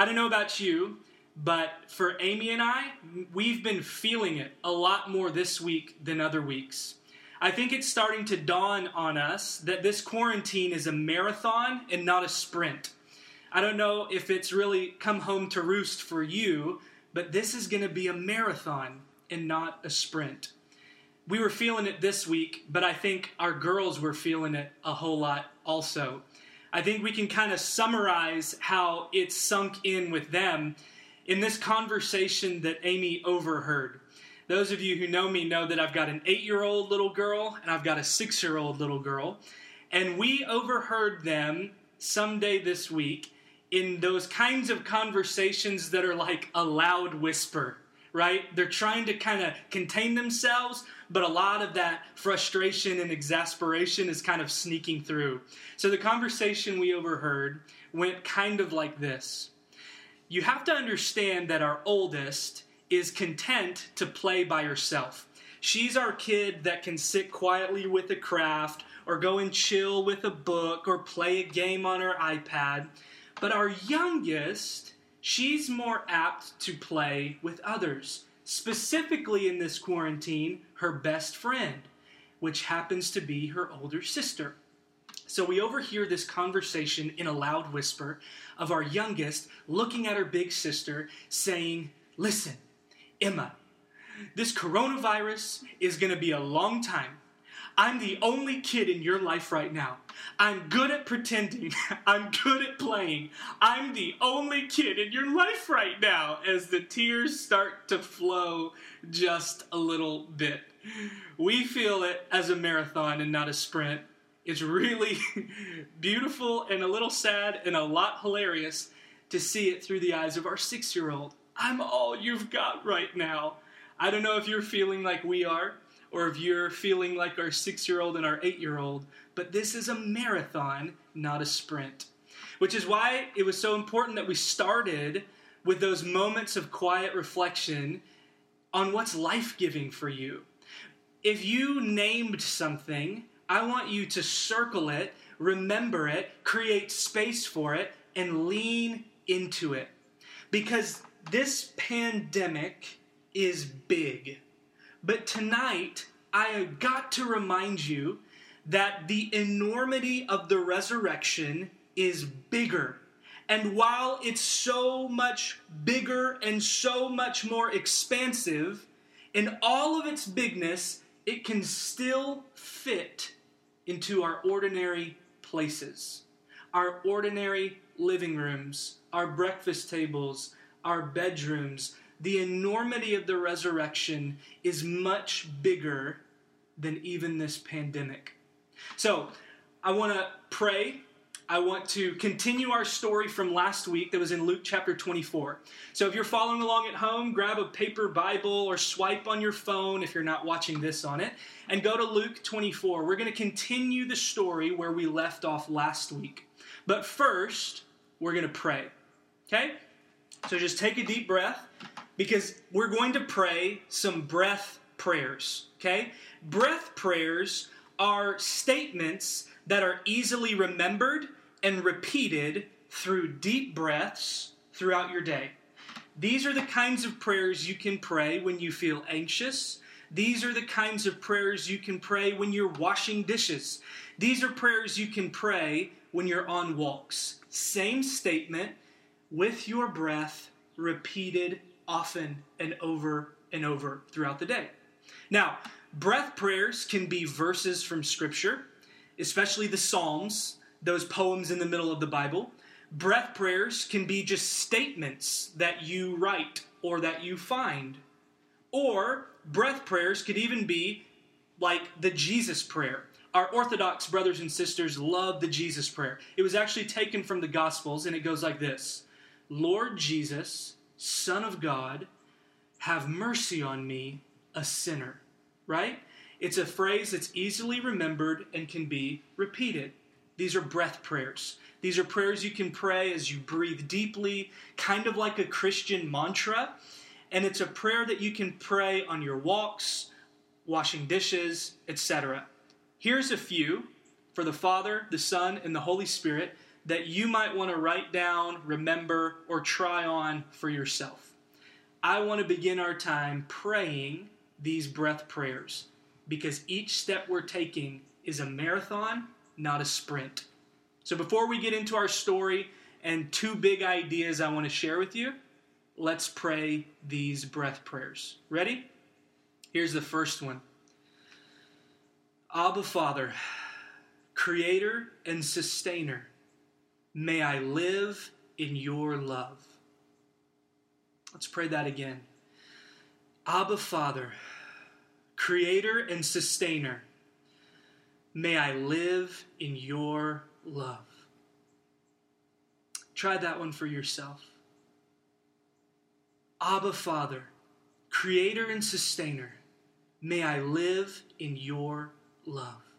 I don't know about you, but for Amy and I, we've been feeling it a lot more this week than other weeks. I think it's starting to dawn on us that this quarantine is a marathon and not a sprint. I don't know if it's really come home to roost for you, but this is going to be a marathon and not a sprint. We were feeling it this week, but I think our girls were feeling it a whole lot also. I think we can kind of summarize how it's sunk in with them in this conversation that Amy overheard. Those of you who know me know that I've got an eight year old little girl and I've got a six year old little girl. And we overheard them someday this week in those kinds of conversations that are like a loud whisper, right? They're trying to kind of contain themselves, but a lot of that frustration and exasperation is kind of sneaking through. So the conversation we overheard went kind of like this You have to understand that our oldest is content to play by herself. She's our kid that can sit quietly with a craft or go and chill with a book or play a game on her iPad. But our youngest, she's more apt to play with others, specifically in this quarantine, her best friend, which happens to be her older sister. So we overhear this conversation in a loud whisper of our youngest looking at her big sister saying, Listen, Emma, this coronavirus is going to be a long time. I'm the only kid in your life right now. I'm good at pretending. I'm good at playing. I'm the only kid in your life right now as the tears start to flow just a little bit. We feel it as a marathon and not a sprint. It's really beautiful and a little sad and a lot hilarious to see it through the eyes of our six year old. I'm all you've got right now. I don't know if you're feeling like we are or if you're feeling like our six year old and our eight year old, but this is a marathon, not a sprint. Which is why it was so important that we started with those moments of quiet reflection on what's life giving for you. If you named something, I want you to circle it, remember it, create space for it, and lean into it. Because this pandemic is big. But tonight, I got to remind you that the enormity of the resurrection is bigger. And while it's so much bigger and so much more expansive, in all of its bigness, it can still fit into our ordinary places, our ordinary living rooms, our breakfast tables, our bedrooms, the enormity of the resurrection is much bigger than even this pandemic. So, I want to pray. I want to continue our story from last week that was in Luke chapter 24. So, if you're following along at home, grab a paper Bible or swipe on your phone if you're not watching this on it, and go to Luke 24. We're going to continue the story where we left off last week. But first, we're going to pray. Okay? So just take a deep breath because we're going to pray some breath prayers, okay? Breath prayers are statements that are easily remembered and repeated through deep breaths throughout your day. These are the kinds of prayers you can pray when you feel anxious. These are the kinds of prayers you can pray when you're washing dishes. These are prayers you can pray when you're on walks. Same statement, with your breath repeated often and over and over throughout the day. Now, breath prayers can be verses from Scripture, especially the Psalms, those poems in the middle of the Bible. Breath prayers can be just statements that you write or that you find. Or breath prayers could even be like the Jesus prayer. Our Orthodox brothers and sisters love the Jesus prayer. It was actually taken from the Gospels, and it goes like this Lord Jesus, Son of God, have mercy on me, a sinner. Right? It's a phrase that's easily remembered and can be repeated. These are breath prayers. These are prayers you can pray as you breathe deeply, kind of like a Christian mantra. And it's a prayer that you can pray on your walks, washing dishes, etc. Here's a few for the Father, the Son, and the Holy Spirit that you might want to write down, remember, or try on for yourself. I want to begin our time praying these breath prayers because each step we're taking is a marathon, not a sprint. So before we get into our story and two big ideas I want to share with you, let's pray these breath prayers. Ready? Here's the first one Abba Father, Creator and Sustainer, may I live in your love. Let's pray that again. Abba Father, Creator and Sustainer, may I live in your love. Try that one for yourself. Abba Father, Creator and Sustainer, may I live in your love.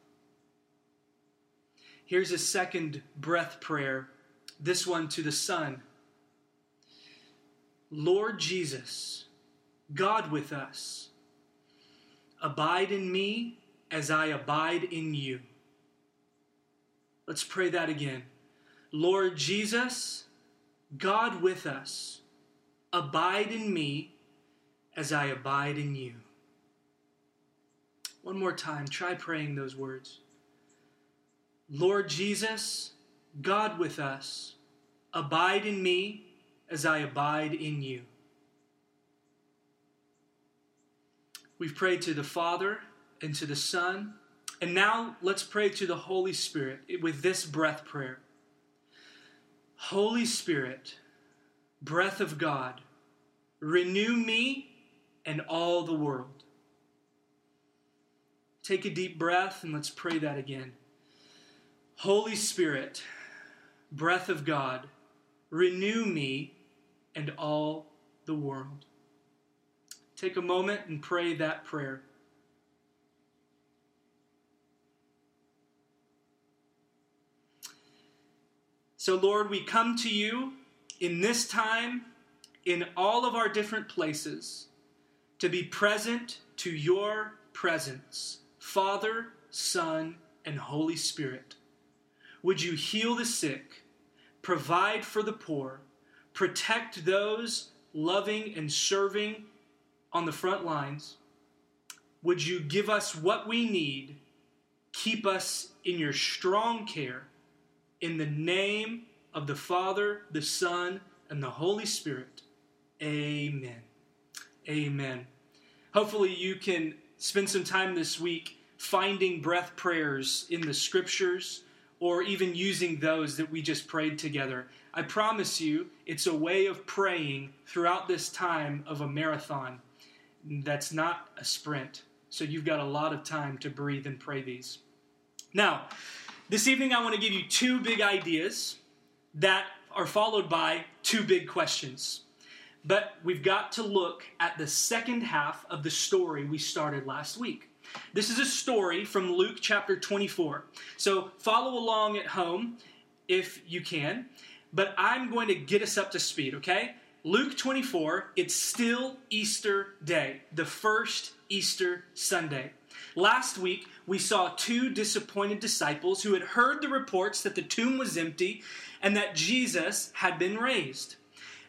Here's a second breath prayer, this one to the Son. Lord Jesus, God with us, abide in me as I abide in you. Let's pray that again. Lord Jesus, God with us, abide in me as I abide in you. One more time, try praying those words. Lord Jesus, God with us, abide in me as I abide in you. We've prayed to the Father and to the Son, and now let's pray to the Holy Spirit with this breath prayer. Holy Spirit, breath of God, renew me and all the world. Take a deep breath and let's pray that again. Holy Spirit, breath of God, renew me and all the world. Take a moment and pray that prayer. So, Lord, we come to you in this time, in all of our different places, to be present to your presence, Father, Son, and Holy Spirit. Would you heal the sick, provide for the poor, protect those loving and serving on the front lines? Would you give us what we need? Keep us in your strong care. In the name of the Father, the Son, and the Holy Spirit. Amen. Amen. Hopefully, you can spend some time this week finding breath prayers in the scriptures or even using those that we just prayed together. I promise you, it's a way of praying throughout this time of a marathon that's not a sprint. So you've got a lot of time to breathe and pray these. Now, this evening I want to give you two big ideas that are followed by two big questions. But we've got to look at the second half of the story we started last week. This is a story from Luke chapter 24. So follow along at home if you can, but I'm going to get us up to speed, okay? Luke 24, it's still Easter Day, the first Easter Sunday. Last week, we saw two disappointed disciples who had heard the reports that the tomb was empty and that Jesus had been raised.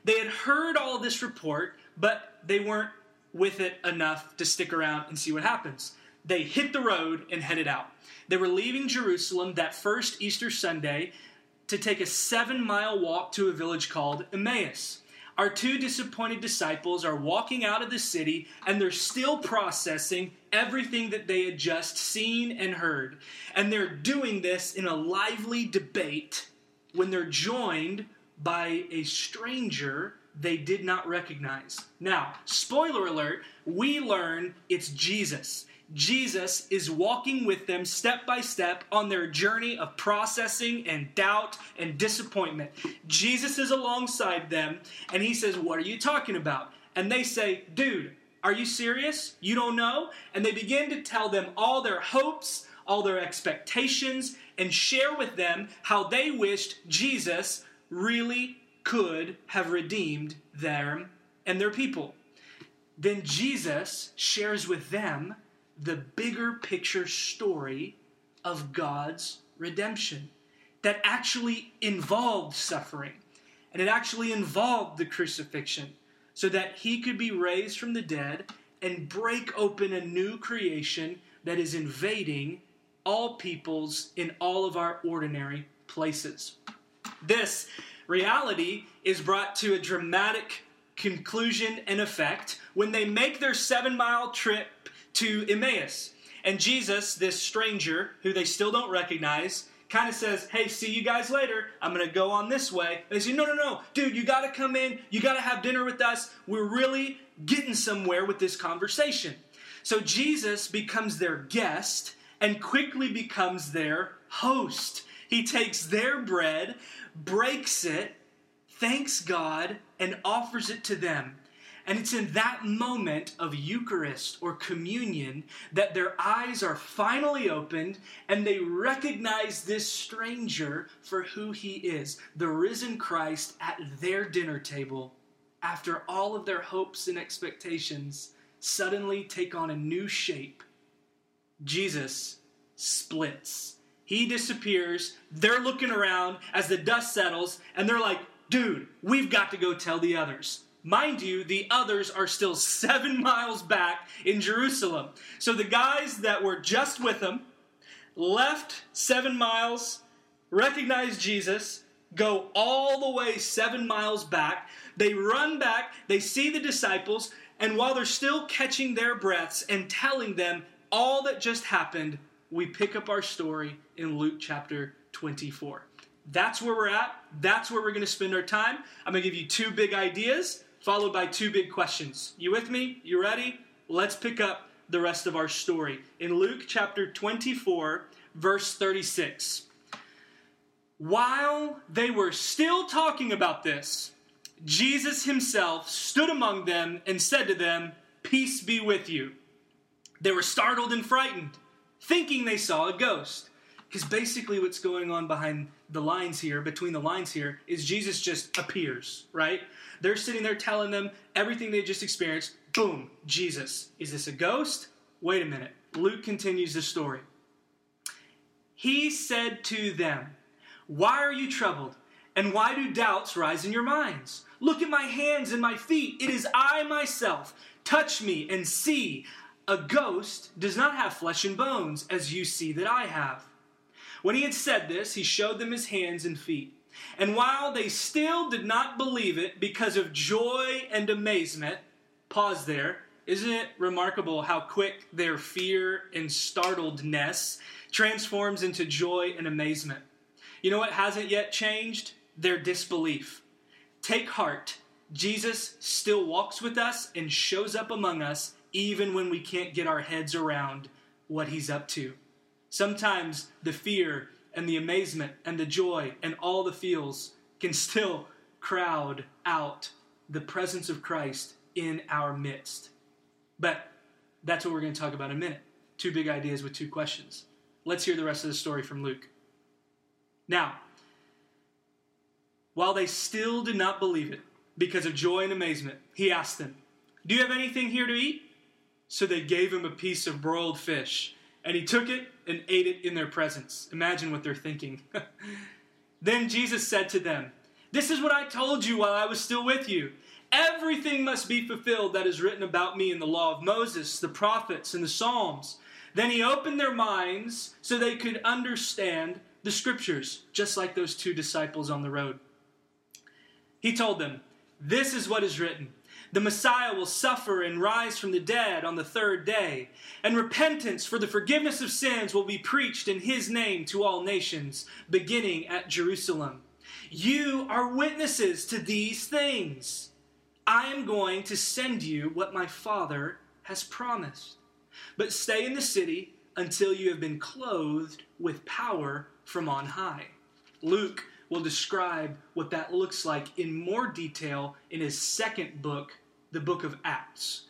They had heard all this report, but they weren't with it enough to stick around and see what happens they hit the road and headed out. They were leaving Jerusalem that first Easter Sunday to take a seven mile walk to a village called Emmaus. Our two disappointed disciples are walking out of the city and they're still processing everything that they had just seen and heard. And they're doing this in a lively debate when they're joined by a stranger they did not recognize. Now, spoiler alert, we learn it's Jesus. Jesus is walking with them step by step on their journey of processing and doubt and disappointment. Jesus is alongside them and he says, What are you talking about? And they say, Dude, are you serious? You don't know? And they begin to tell them all their hopes, all their expectations, and share with them how they wished Jesus really could have redeemed them and their people. Then Jesus shares with them the bigger picture story of God's redemption. that actually involved suffering. And it actually involved the crucifixion so that he could be raised from the dead and break open a new creation that is invading all peoples in all of our ordinary places. This reality is brought to a dramatic conclusion and effect when they make their seven mile trip to Emmaus. And Jesus, this stranger who they still don't recognize, kind of says, Hey, see you guys later. I'm going to go on this way. They say, No, no, no. Dude, you got to come in. You got to have dinner with us. We're really getting somewhere with this conversation. So Jesus becomes their guest and quickly becomes their host. He takes their bread, breaks it, thanks God, and offers it to them. And it's in that moment of Eucharist or communion that their eyes are finally opened and they recognize this stranger for who he is the risen Christ at their dinner table. After all of their hopes and expectations suddenly take on a new shape, Jesus splits. He disappears. They're looking around as the dust settles and they're like, dude, we've got to go tell the others. Mind you, the others are still seven miles back in Jerusalem. So the guys that were just with him left seven miles, recognize Jesus, go all the way seven miles back. They run back, they see the disciples, and while they're still catching their breaths and telling them all that just happened, we pick up our story in Luke chapter 24. That's where we're at. That's where we're going to spend our time. I'm going to give you two big ideas followed by two big questions. You with me? You ready? Let's pick up the rest of our story. In Luke chapter 24, verse 36. While they were still talking about this, Jesus himself stood among them and said to them, Peace be with you. They were startled and frightened, thinking they saw a ghost. Because basically, what's going on behind the lines here, between the lines here, is Jesus just appears, right? They're sitting there telling them everything they just experienced. Boom, Jesus. Is this a ghost? Wait a minute. Luke continues the story. He said to them, Why are you troubled? And why do doubts rise in your minds? Look at my hands and my feet. It is I myself. Touch me and see. A ghost does not have flesh and bones, as you see that I have. When he had said this, he showed them his hands and feet. And while they still did not believe it because of joy and amazement, pause there. Isn't it remarkable how quick their fear and startledness transforms into joy and amazement? You know what hasn't yet changed? Their disbelief. Take heart. Jesus still walks with us and shows up among us even when we can't get our heads around what he's up to. Sometimes the fear and the amazement and the joy and all the feels can still crowd out the presence of Christ in our midst. But that's what we're going to talk about in a minute. Two big ideas with two questions. Let's hear the rest of the story from Luke. Now, while they still did not believe it because of joy and amazement, he asked them, Do you have anything here to eat? So they gave him a piece of broiled fish, and he took it and ate it in their presence. Imagine what they're thinking. then Jesus said to them, This is what I told you while I was still with you. Everything must be fulfilled that is written about me in the law of Moses, the prophets, and the Psalms. Then he opened their minds so they could understand the scriptures, just like those two disciples on the road. He told them, This is what is written the Messiah will suffer and rise from the dead on the third day, and repentance for the forgiveness of sins will be preached in his name to all nations, beginning at Jerusalem. You are witnesses to these things. I am going to send you what my Father has promised. But stay in the city until you have been clothed with power from on high. Luke will describe what that looks like in more detail in his second book the book of Acts.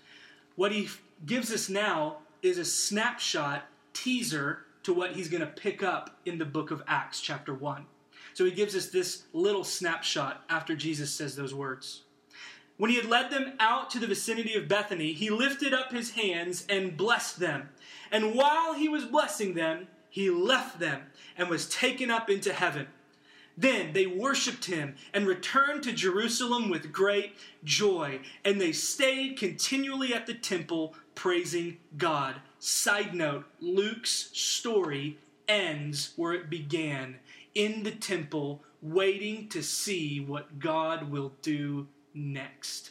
What he gives us now is a snapshot teaser to what he's going to pick up in the book of Acts, chapter 1. So he gives us this little snapshot after Jesus says those words. When he had led them out to the vicinity of Bethany, he lifted up his hands and blessed them. And while he was blessing them, he left them and was taken up into heaven. Then they worshiped him and returned to Jerusalem with great joy, and they stayed continually at the temple praising God. Side note Luke's story ends where it began in the temple, waiting to see what God will do next.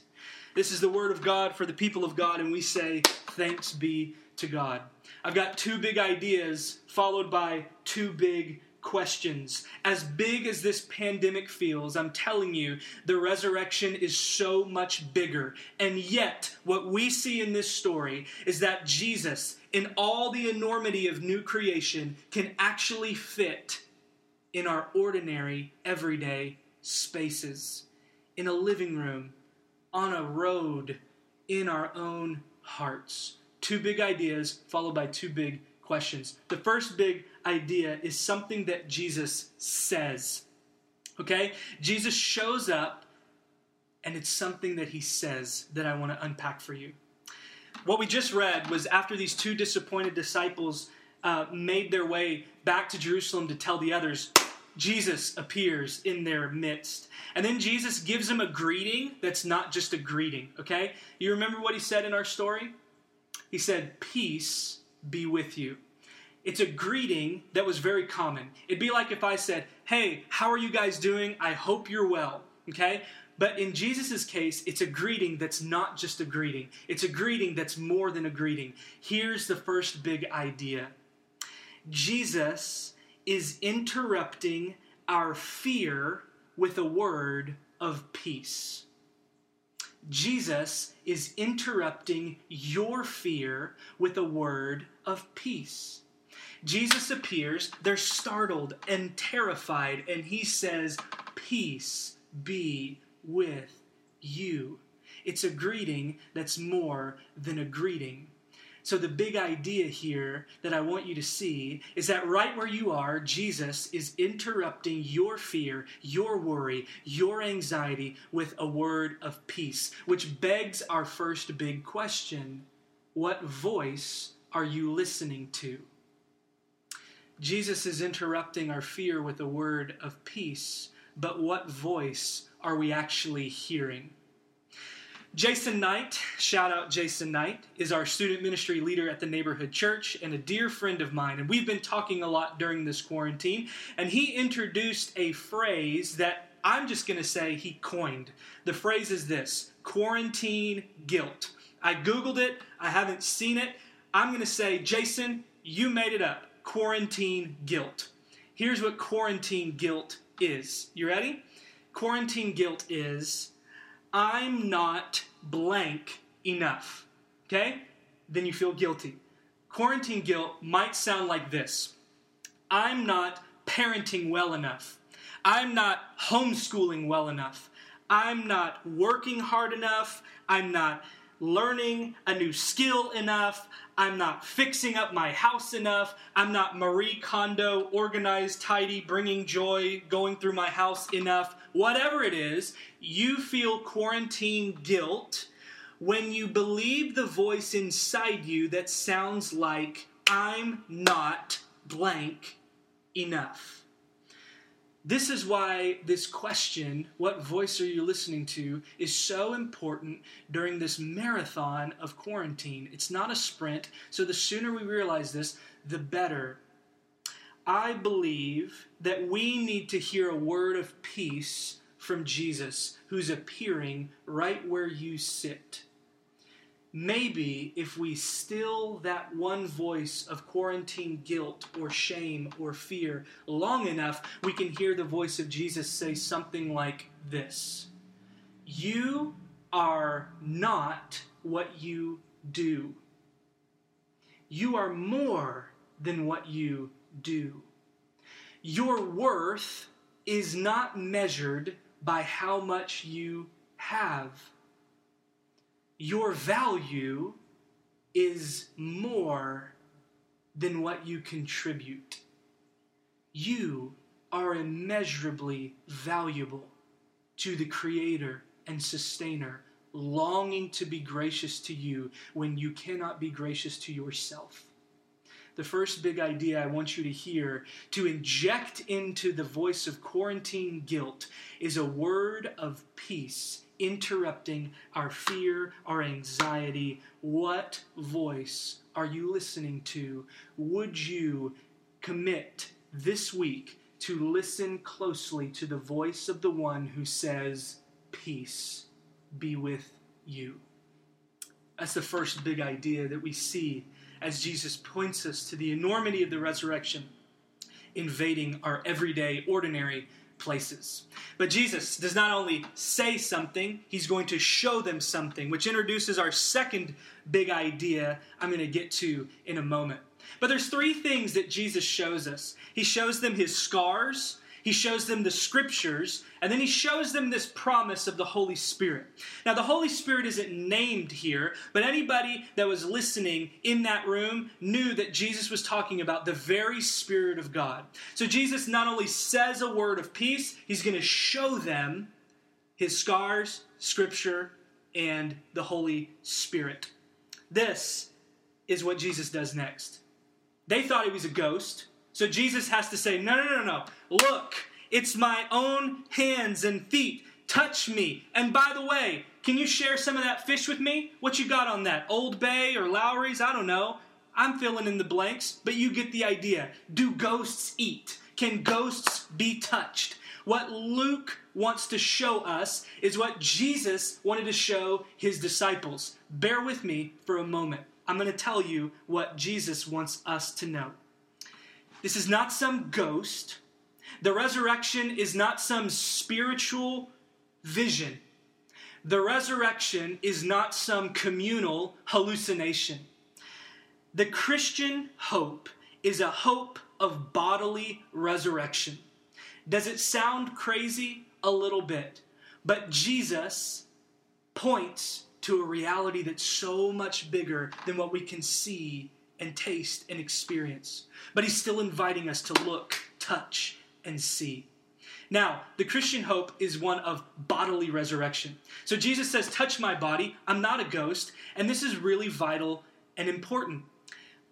This is the word of God for the people of God, and we say, Thanks be to God. I've got two big ideas followed by two big questions. As big as this pandemic feels, I'm telling you, the resurrection is so much bigger. And yet, what we see in this story is that Jesus, in all the enormity of new creation, can actually fit in our ordinary, everyday spaces, in a living room, on a road, in our own hearts. Two big ideas followed by two big questions. The first big idea is something that Jesus says. Okay? Jesus shows up, and it's something that he says that I want to unpack for you. What we just read was after these two disappointed disciples uh, made their way back to Jerusalem to tell the others, Jesus appears in their midst. And then Jesus gives them a greeting that's not just a greeting, okay? You remember what he said in our story? He said, Peace be with you. It's a greeting that was very common. It'd be like if I said, Hey, how are you guys doing? I hope you're well. Okay? But in Jesus' case, it's a greeting that's not just a greeting, it's a greeting that's more than a greeting. Here's the first big idea Jesus is interrupting our fear with a word of peace. Jesus is interrupting your fear with a word of peace. Jesus appears, they're startled and terrified, and he says, Peace be with you. It's a greeting that's more than a greeting. So, the big idea here that I want you to see is that right where you are, Jesus is interrupting your fear, your worry, your anxiety with a word of peace, which begs our first big question What voice are you listening to? Jesus is interrupting our fear with a word of peace, but what voice are we actually hearing? Jason Knight, shout out Jason Knight, is our student ministry leader at the neighborhood church and a dear friend of mine. And we've been talking a lot during this quarantine. And he introduced a phrase that I'm just going to say he coined. The phrase is this quarantine guilt. I Googled it, I haven't seen it. I'm going to say, Jason, you made it up quarantine guilt. Here's what quarantine guilt is. You ready? Quarantine guilt is I'm not blank enough. Okay? Then you feel guilty. Quarantine guilt might sound like this I'm not parenting well enough. I'm not homeschooling well enough. I'm not working hard enough. I'm not learning a new skill enough. I'm not fixing up my house enough. I'm not Marie Kondo, organized, tidy, bringing joy, going through my house enough. Whatever it is, you feel quarantine guilt when you believe the voice inside you that sounds like, I'm not blank enough. This is why this question, what voice are you listening to, is so important during this marathon of quarantine. It's not a sprint, so the sooner we realize this, the better. I believe that we need to hear a word of peace from Jesus who's appearing right where you sit maybe if we still that one voice of quarantine guilt or shame or fear long enough, we can hear the voice of Jesus say something like this You are not what you do. You are more than what you do. Your worth is not measured by how much you have your value is more than what you contribute. You are immeasurably valuable to the Creator and Sustainer, longing to be gracious to you when you cannot be gracious to yourself. The first big idea I want you to hear to inject into the voice of quarantine guilt is a word of peace interrupting our fear, our anxiety. What voice are you listening to? Would you commit this week to listen closely to the voice of the one who says, Peace be with you? That's the first big idea that we see as Jesus points us to the enormity of the resurrection invading our everyday, ordinary places. But Jesus does not only say something, he's going to show them something, which introduces our second big idea I'm going to get to in a moment. But there's three things that Jesus shows us. He shows them his scars, he shows them the scriptures, and then he shows them this promise of the Holy Spirit. Now, the Holy Spirit isn't named here, but anybody that was listening in that room knew that Jesus was talking about the very Spirit of God. So, Jesus not only says a word of peace, he's going to show them his scars, scripture, and the Holy Spirit. This is what Jesus does next. They thought he was a ghost. So Jesus has to say, No, no, no, no. Look, it's my own hands and feet. Touch me. And by the way, can you share some of that fish with me? What you got on that? Old Bay or Lawry's? I don't know. I'm filling in the blanks, but you get the idea. Do ghosts eat? Can ghosts be touched? What Luke wants to show us is what Jesus wanted to show his disciples. Bear with me for a moment. I'm going to tell you what Jesus wants us to know. This is not some ghost. The resurrection is not some spiritual vision. The resurrection is not some communal hallucination. The Christian hope is a hope of bodily resurrection. Does it sound crazy? A little bit. But Jesus points to a reality that's so much bigger than what we can see and taste and experience. But he's still inviting us to look, touch, and see. Now, the Christian hope is one of bodily resurrection. So Jesus says, Touch my body. I'm not a ghost. And this is really vital and important.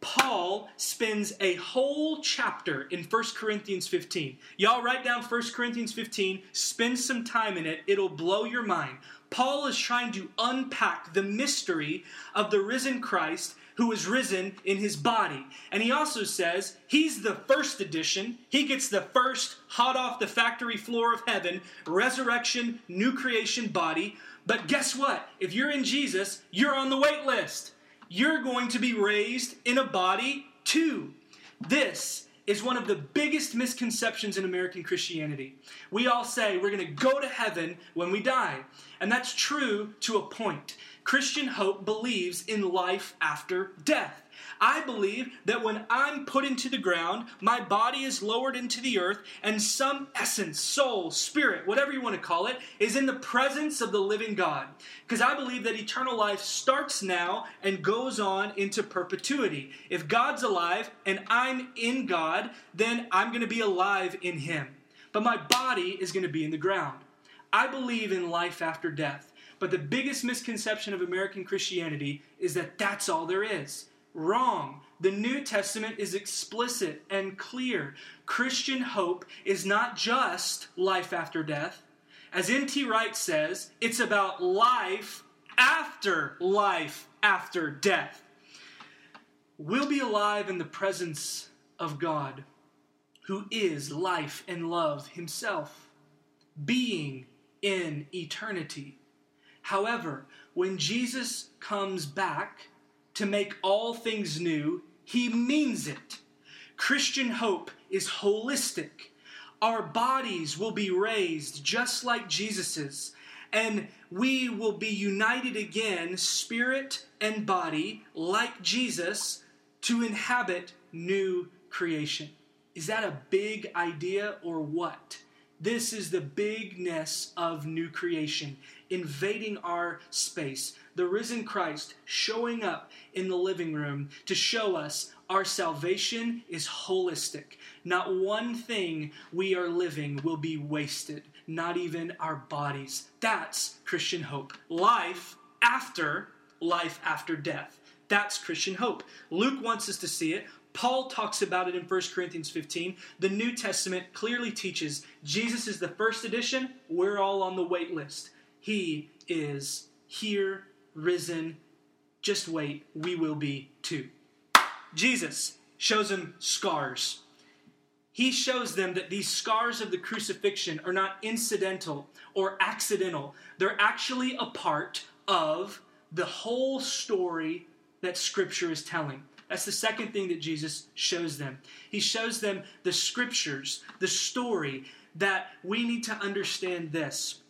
Paul spends a whole chapter in 1 Corinthians 15. Y'all write down 1 Corinthians 15, spend some time in it, it'll blow your mind. Paul is trying to unpack the mystery of the risen Christ who is risen in his body. And he also says he's the first edition. He gets the first, hot off the factory floor of heaven, resurrection, new creation body. But guess what? If you're in Jesus, you're on the wait list. You're going to be raised in a body too. This is one of the biggest misconceptions in American Christianity. We all say we're going to go to heaven when we die. And that's true to a point. Christian hope believes in life after death. I believe that when I'm put into the ground, my body is lowered into the earth, and some essence, soul, spirit, whatever you want to call it, is in the presence of the living God. Because I believe that eternal life starts now and goes on into perpetuity. If God's alive and I'm in God, then I'm going to be alive in Him. But my body is going to be in the ground. I believe in life after death. But the biggest misconception of American Christianity is that that's all there is. Wrong. The New Testament is explicit and clear. Christian hope is not just life after death. As N.T. Wright says, it's about life after life after death. We'll be alive in the presence of God, who is life and love himself, being in eternity. However, when Jesus comes back to make all things new, he means it. Christian hope is holistic. Our bodies will be raised just like Jesus's, and we will be united again, spirit and body, like Jesus, to inhabit new creation. Is that a big idea or what? This is the bigness of new creation, invading our space. The risen Christ showing up in the living room to show us our salvation is holistic. Not one thing we are living will be wasted, not even our bodies. That's Christian hope. Life after life after death. That's Christian hope. Luke wants us to see it. Paul talks about it in 1 Corinthians 15. The New Testament clearly teaches Jesus is the first edition. We're all on the wait list. He is here, risen. Just wait, we will be too. Jesus shows them scars. He shows them that these scars of the crucifixion are not incidental or accidental. They're actually a part of the whole story that Scripture is telling. That's the second thing that Jesus shows them. He shows them the Scriptures, the story, that we need to understand this.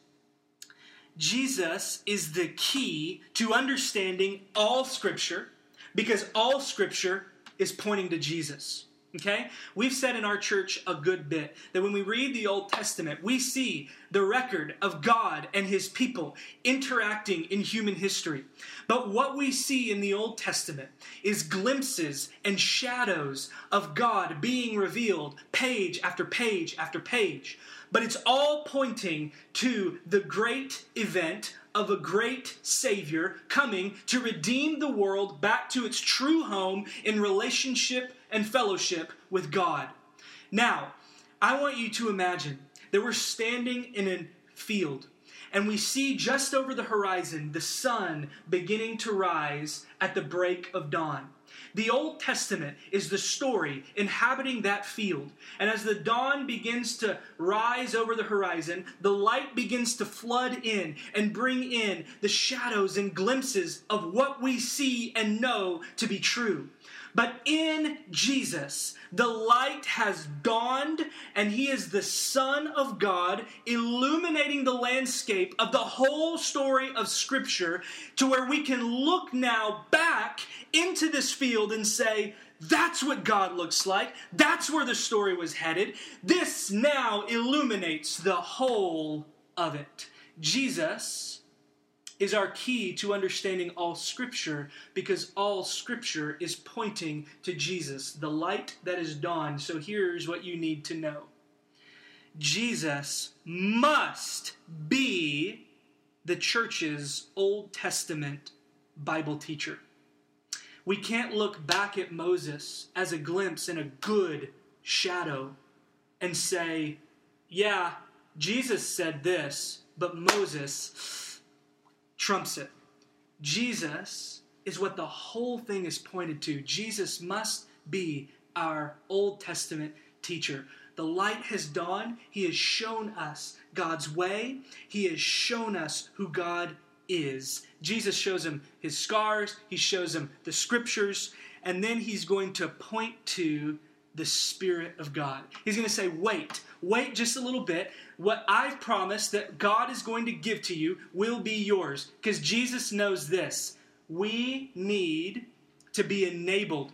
Jesus is the key to understanding all Scripture because all Scripture is pointing to Jesus. Okay? We've said in our church a good bit that when we read the Old Testament, we see the record of God and his people interacting in human history. But what we see in the Old Testament is glimpses and shadows of God being revealed page after page after page. But it's all pointing to the great event of a great Savior coming to redeem the world back to its true home in relationship and fellowship with God. Now, I want you to imagine that we're standing in a field and we see just over the horizon the sun beginning to rise at the break of dawn. The Old Testament is the story inhabiting that field. And as the dawn begins to rise over the horizon, the light begins to flood in and bring in the shadows and glimpses of what we see and know to be true. But in Jesus, the light has dawned, and He is the Son of God, illuminating the landscape of the whole story of Scripture to where we can look now back into this field and say, that's what God looks like. That's where the story was headed. This now illuminates the whole of it. Jesus is our key to understanding all Scripture because all Scripture is pointing to Jesus, the light that is dawned. So here's what you need to know Jesus must be the church's Old Testament Bible teacher. We can't look back at Moses as a glimpse and a good shadow and say, yeah, Jesus said this, but Moses trumps it. Jesus is what the whole thing is pointed to. Jesus must be our Old Testament teacher. The light has dawned. He has shown us God's way. He has shown us who God is. Jesus shows him his scars, he shows him the scriptures, and then he's going to point to the Spirit of God. He's going to say, Wait, wait just a little bit. What I've promised that God is going to give to you will be yours. Because Jesus knows this. We need to be enabled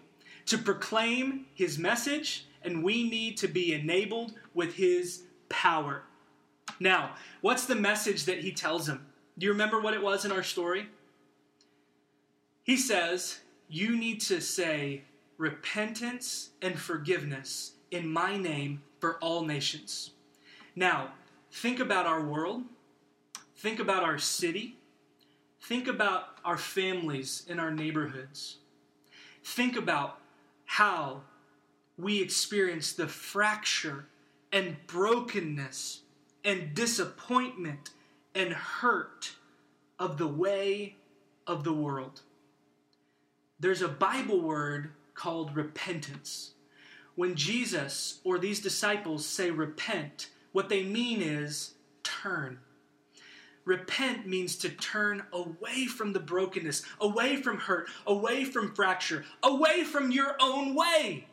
to proclaim His message, and we need to be enabled with His power. Now, what's the message that He tells him? Do you remember what it was in our story? He says, You need to say, repentance and forgiveness in my name for all nations. Now, think about our world, think about our city, think about our families in our neighborhoods. Think about how we experience the fracture and brokenness and disappointment and hurt of the way of the world. There's a Bible word called repentance. When Jesus or these disciples say repent, what they mean is turn. Repent means to turn away from the brokenness, away from hurt, away from fracture, away from your own way,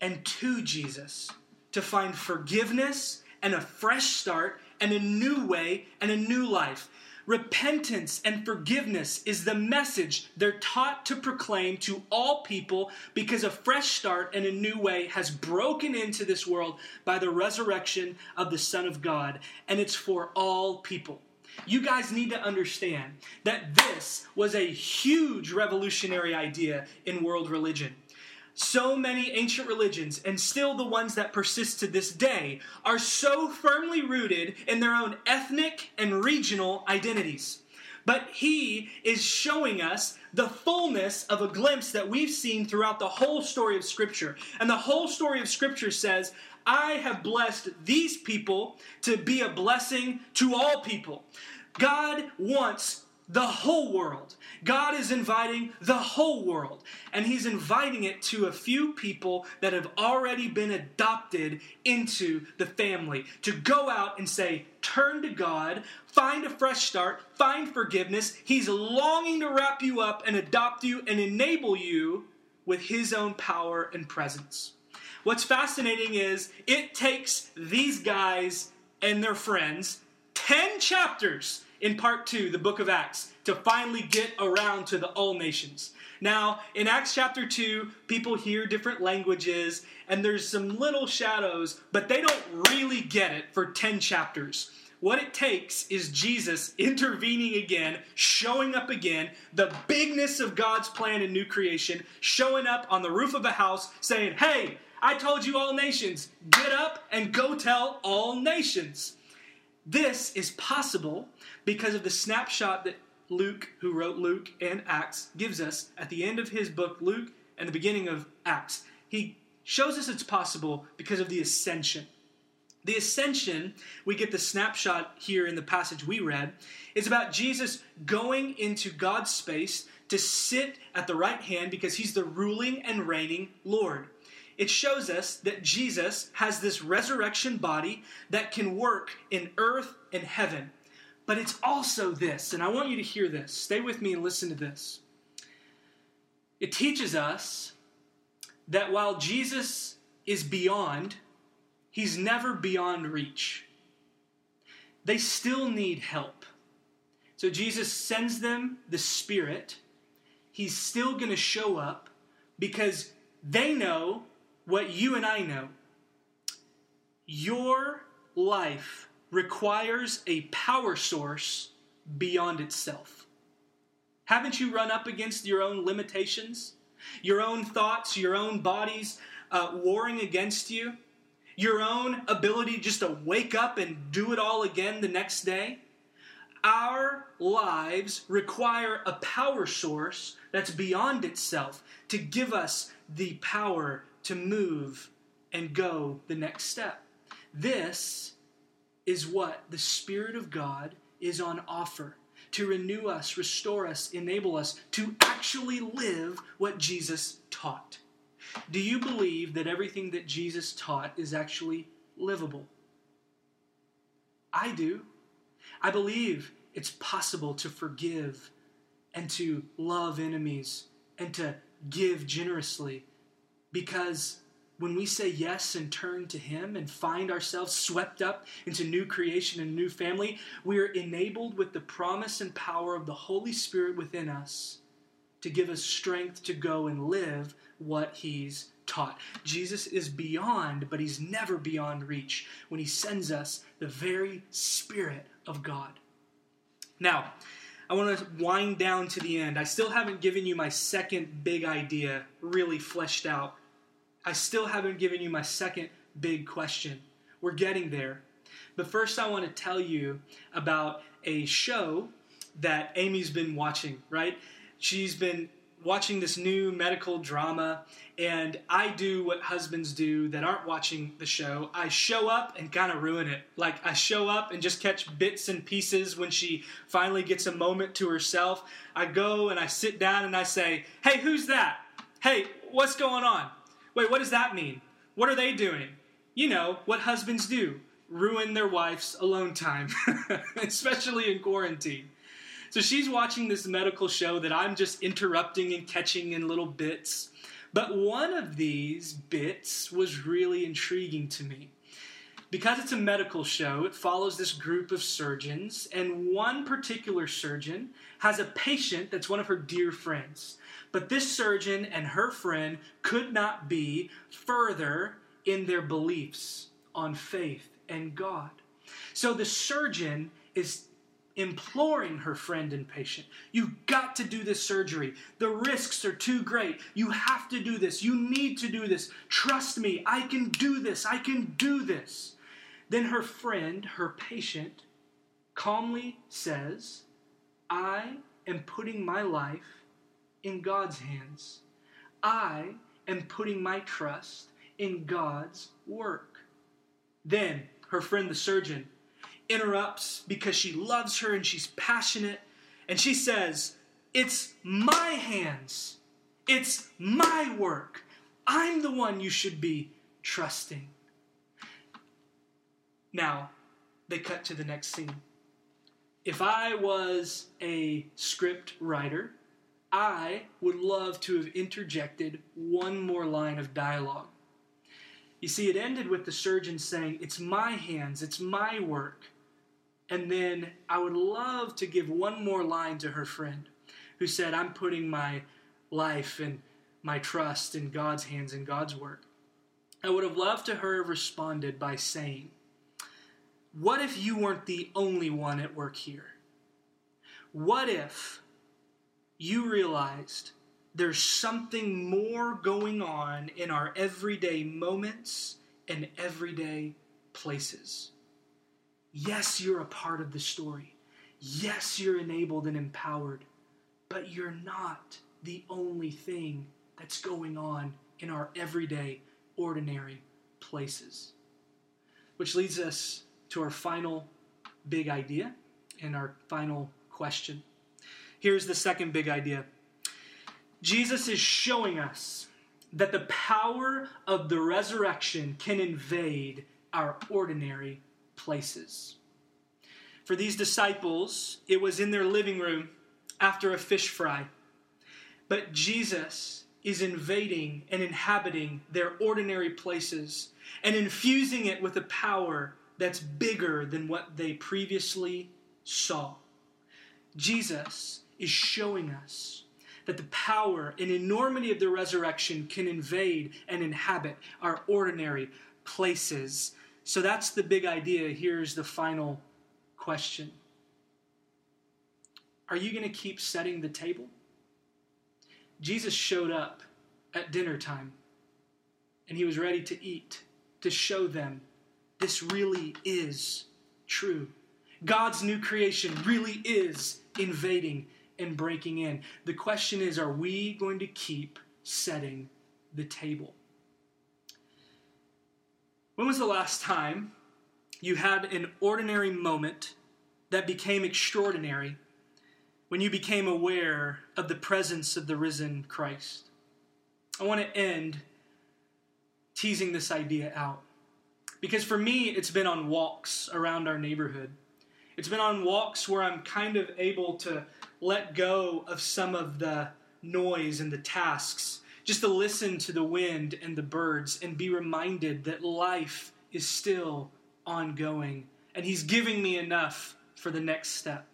and to Jesus to find forgiveness and a fresh start and a new way and a new life. Repentance and forgiveness is the message they're taught to proclaim to all people because a fresh start and a new way has broken into this world by the resurrection of the Son of God, and it's for all people. You guys need to understand that this was a huge revolutionary idea in world religion. So many ancient religions, and still the ones that persist to this day, are so firmly rooted in their own ethnic and regional identities. but he is showing us the fullness of a glimpse that we've seen throughout the whole story of Scripture. And the whole story of Scripture says, I have blessed these people to be a blessing to all people. God wants the whole world. God is inviting the whole world, and He's inviting it to a few people that have already been adopted into the family to go out and say, Turn to God, find a fresh start, find forgiveness. He's longing to wrap you up and adopt you and enable you with His own power and presence. What's fascinating is it takes these guys and their friends 10 chapters in part two, the book of Acts, to finally get around to the all nations. Now, in Acts chapter 2, people hear different languages and there's some little shadows, but they don't really get it for 10 chapters. What it takes is Jesus intervening again, showing up again, the bigness of God's plan in new creation, showing up on the roof of a house saying, Hey, I told you all nations, get up and go tell all nations. This is possible because of the snapshot that Luke, who wrote Luke and Acts, gives us at the end of his book, Luke, and the beginning of Acts. He shows us it's possible because of the ascension. The ascension, we get the snapshot here in the passage we read, is about Jesus going into God's space to sit at the right hand because he's the ruling and reigning Lord. It shows us that Jesus has this resurrection body that can work in earth and heaven. But it's also this, and I want you to hear this. Stay with me and listen to this. It teaches us that while Jesus is beyond, he's never beyond reach. They still need help. So Jesus sends them the Spirit. He's still going to show up because they know what you and I know. Your life requires a power source beyond itself. Haven't you run up against your own limitations? Your own thoughts, your own bodies uh, warring against you? Your own ability just to wake up and do it all again the next day? Our lives require a power source that's beyond itself to give us the power to move and go the next step. This is what the Spirit of God is on offer to renew us, restore us, enable us to actually live what Jesus taught. Do you believe that everything that Jesus taught is actually livable? I do. I believe it's possible to forgive and to love enemies and to give generously because when we say yes and turn to Him and find ourselves swept up into new creation and new family, we are enabled with the promise and power of the Holy Spirit within us to give us strength to go and live what He's taught. Jesus is beyond, but He's never beyond reach when He sends us the very Spirit of God. Now, I want to wind down to the end. I still haven't given you my second big idea really fleshed out I still haven't given you my second big question. We're getting there. But first, I want to tell you about a show that Amy's been watching, right? She's been watching this new medical drama, and I do what husbands do that aren't watching the show. I show up and kind of ruin it. Like, I show up and just catch bits and pieces when she finally gets a moment to herself. I go and I sit down and I say, Hey, who's that? Hey, what's going on? Wait, what does that mean? What are they doing? You know, what husbands do ruin their wife's alone time, especially in quarantine. So she's watching this medical show that I'm just interrupting and catching in little bits. But one of these bits was really intriguing to me. Because it's a medical show, it follows this group of surgeons, and one particular surgeon has a patient that's one of her dear friends. But this surgeon and her friend could not be further in their beliefs on faith and God. So the surgeon is imploring her friend and patient, You've got to do this surgery. The risks are too great. You have to do this. You need to do this. Trust me, I can do this. I can do this. Then her friend, her patient, calmly says, I am putting my life in God's hands. I am putting my trust in God's work. Then her friend, the surgeon, interrupts because she loves her and she's passionate. And she says, It's my hands. It's my work. I'm the one you should be trusting. Now, they cut to the next scene. If I was a script writer, I would love to have interjected one more line of dialogue. You see, it ended with the surgeon saying, It's my hands, it's my work. And then I would love to give one more line to her friend who said, I'm putting my life and my trust in God's hands and God's work. I would have loved to her have responded by saying, What if you weren't the only one at work here? What if you realized there's something more going on in our everyday moments and everyday places? Yes, you're a part of the story. Yes, you're enabled and empowered, but you're not the only thing that's going on in our everyday, ordinary places. Which leads us to our final big idea and our final question. Here's the second big idea Jesus is showing us that the power of the resurrection can invade our ordinary places. For these disciples, it was in their living room after a fish fry. But Jesus is invading and inhabiting their ordinary places and infusing it with a power that's bigger than what they previously saw. Jesus is showing us that the power and enormity of the resurrection can invade and inhabit our ordinary places. So that's the big idea. Here's the final question Are you going to keep setting the table? Jesus showed up at dinner time and he was ready to eat to show them this really is true. God's new creation really is invading and breaking in. The question is are we going to keep setting the table? When was the last time you had an ordinary moment that became extraordinary when you became aware of the presence of the risen Christ? I want to end teasing this idea out. Because for me, it's been on walks around our neighborhood. It's been on walks where I'm kind of able to let go of some of the noise and the tasks, just to listen to the wind and the birds and be reminded that life is still ongoing and He's giving me enough for the next step.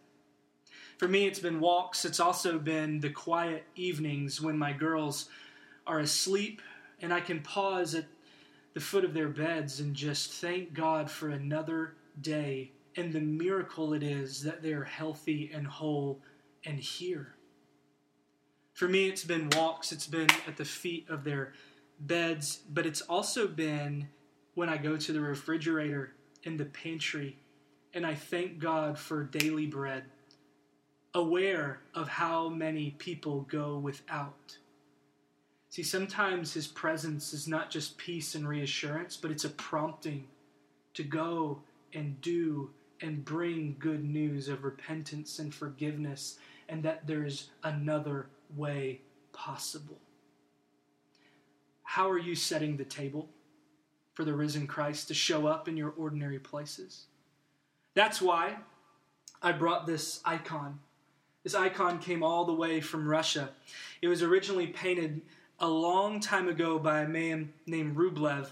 For me, it's been walks. It's also been the quiet evenings when my girls are asleep and I can pause at the foot of their beds and just thank God for another day and the miracle it is that they are healthy and whole and here. For me, it's been walks, it's been at the feet of their beds, but it's also been when I go to the refrigerator in the pantry and I thank God for daily bread, aware of how many people go without. See, sometimes His presence is not just peace and reassurance, but it's a prompting to go and do and bring good news of repentance and forgiveness and that there's another way possible. How are you setting the table for the risen Christ to show up in your ordinary places? That's why I brought this icon. This icon came all the way from Russia. It was originally painted a long time ago by a man named Rublev.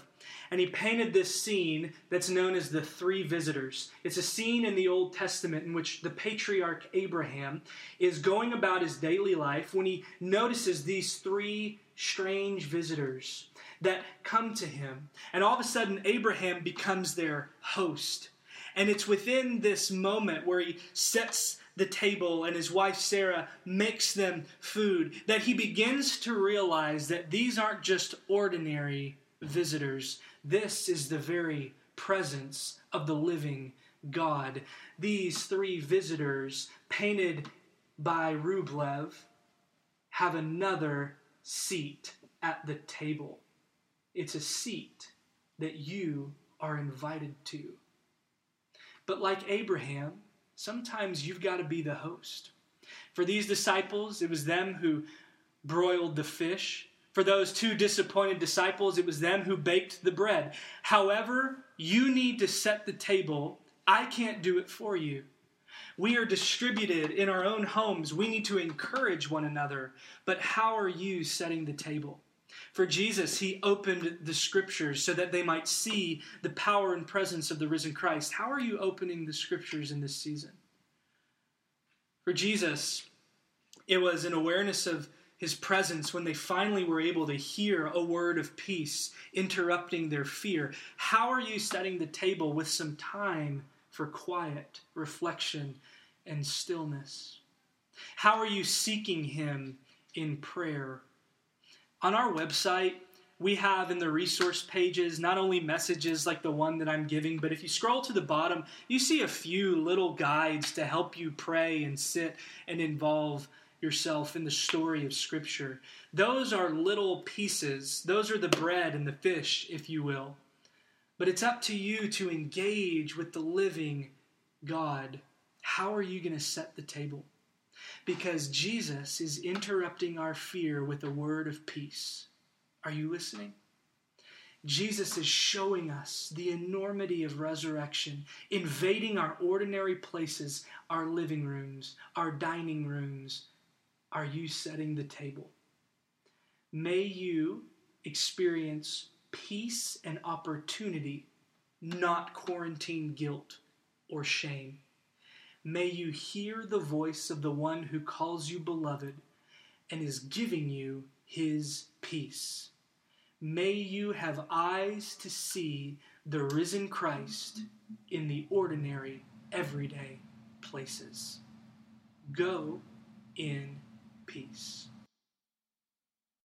And he painted this scene that's known as the three visitors. It's a scene in the Old Testament in which the patriarch Abraham is going about his daily life when he notices these three strange visitors that come to him. And all of a sudden, Abraham becomes their host. And it's within this moment where he sets the table and his wife Sarah makes them food, that he begins to realize that these aren't just ordinary visitors. This is the very presence of the living God. These three visitors, painted by Rublev have another seat at the table. It's a seat that you are invited to. But like Abraham, sometimes you've got to be the host. For these disciples, it was them who broiled the fish. For those two disappointed disciples, it was them who baked the bread. However, you need to set the table. I can't do it for you. We are distributed in our own homes. We need to encourage one another. But how are you setting the table? For Jesus, he opened the scriptures so that they might see the power and presence of the risen Christ. How are you opening the scriptures in this season? For Jesus, it was an awareness of his presence when they finally were able to hear a word of peace interrupting their fear. How are you setting the table with some time for quiet, reflection, and stillness? How are you seeking him in prayer? On our website, we have in the resource pages not only messages like the one that I'm giving, but if you scroll to the bottom, you see a few little guides to help you pray and sit and involve yourself in the story of Scripture. Those are little pieces, those are the bread and the fish, if you will. But it's up to you to engage with the living God. How are you going to set the table? Because Jesus is interrupting our fear with a word of peace. Are you listening? Jesus is showing us the enormity of resurrection, invading our ordinary places, our living rooms, our dining rooms, are you setting the table? May you experience peace and opportunity, not quarantine guilt or shame. May you hear the voice of the one who calls you beloved and is giving you his peace. May you have eyes to see the risen Christ in the ordinary, everyday places. Go in peace.